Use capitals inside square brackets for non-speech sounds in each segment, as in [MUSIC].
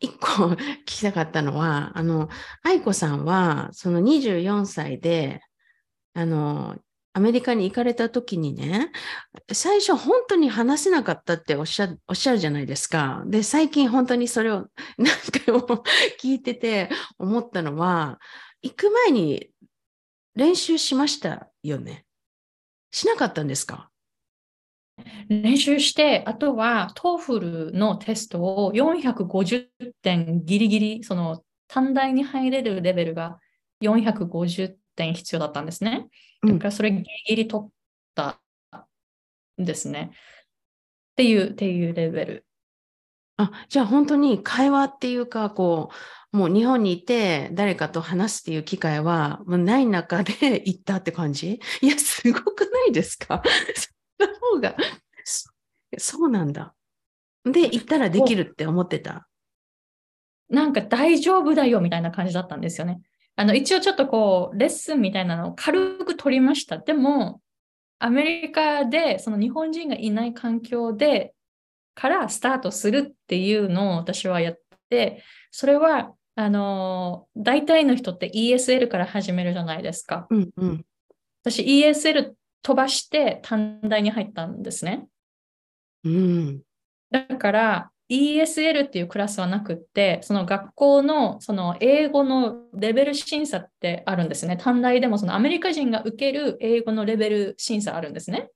一個聞きたかったのは、[LAUGHS] あの、愛子さんは、その24歳で、あの、アメリカに行かれた時にね、最初本当に話せなかったっておっしゃおっしゃるじゃないですか。で、最近本当にそれを [LAUGHS] 何回も聞いてて思ったのは、行く前に練習しましたよね。しなかったんですか？練習して、あとは TOEFL のテストを450点ギリギリ、その短大に入れるレベルが450点必要だったんですね。だからそれギリギリ取ったんですね。っていう、っていうレベル。あ、じゃあ本当に会話っていうか、こう、もう日本にいて誰かと話すっていう機会はもうない中で行ったって感じ？いや、すごくないですか？その方がそ、そうなんだ。で、行ったらできるって思ってた？なんか大丈夫だよみたいな感じだったんですよね。あの、一応ちょっとこう、レッスンみたいなのを軽く取りました。でも、アメリカで、その日本人がいない環境で、からスタートするっていうのを私はやって、それは、あの、大体の人って ESL から始めるじゃないですか。うんうん、私 ESL 飛ばして短大に入ったんですね。うん、だから、ESL っていうクラスはなくって、その学校のその英語のレベル審査ってあるんですね。短大でもそのアメリカ人が受ける英語のレベル審査あるんですね。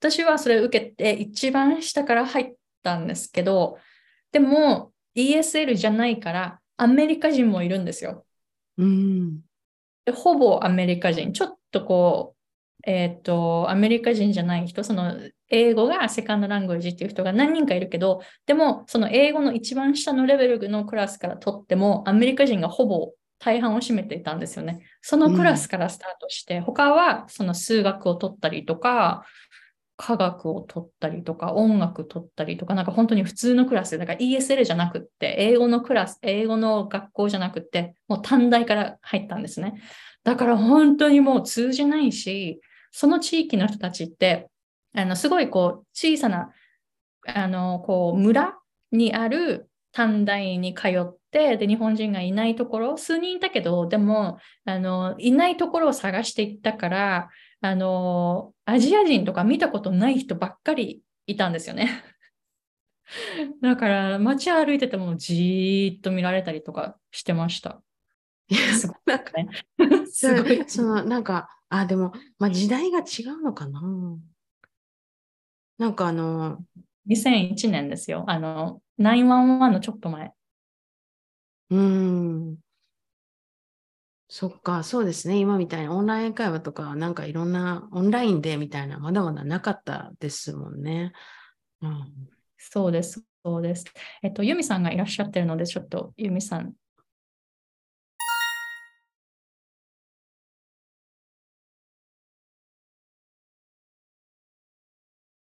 私はそれを受けて一番下から入ったんですけど、でも ESL じゃないからアメリカ人もいるんですよ。うん、でほぼアメリカ人。ちょっとこう、えっ、ー、と、アメリカ人じゃない人、その英語がセカンドラングージっていう人が何人かいるけど、でもその英語の一番下のレベルのクラスから取っても、アメリカ人がほぼ大半を占めていたんですよね。そのクラスからスタートして、うん、他はその数学を取ったりとか、科学を取ったりとか、音楽取ったりとか、なんか本当に普通のクラスで、だから ESL じゃなくって、英語のクラス、英語の学校じゃなくって、もう短大から入ったんですね。だから本当にもう通じないし、その地域の人たちって、あのすごいこう小さなあのこう村にある短大に通ってで日本人がいないところ数人いたけどでもあのいないところを探していったからあのアジア人とか見たことない人ばっかりいたんですよね。[LAUGHS] だから街歩いててもじーっと見られたりとかしてました。いや、すごいなんかね。[LAUGHS] すごい。そのなんかあ、でも、まあ、時代が違うのかな。なんかあの、2001年ですよ。あの、911のちょっと前。うん。そっか、そうですね。今みたいにオンライン会話とか、なんかいろんなオンラインでみたいな、まだまだなかったですもんね。うん、そうです、そうです。えっと、ユミさんがいらっしゃってるので、ちょっとユミさん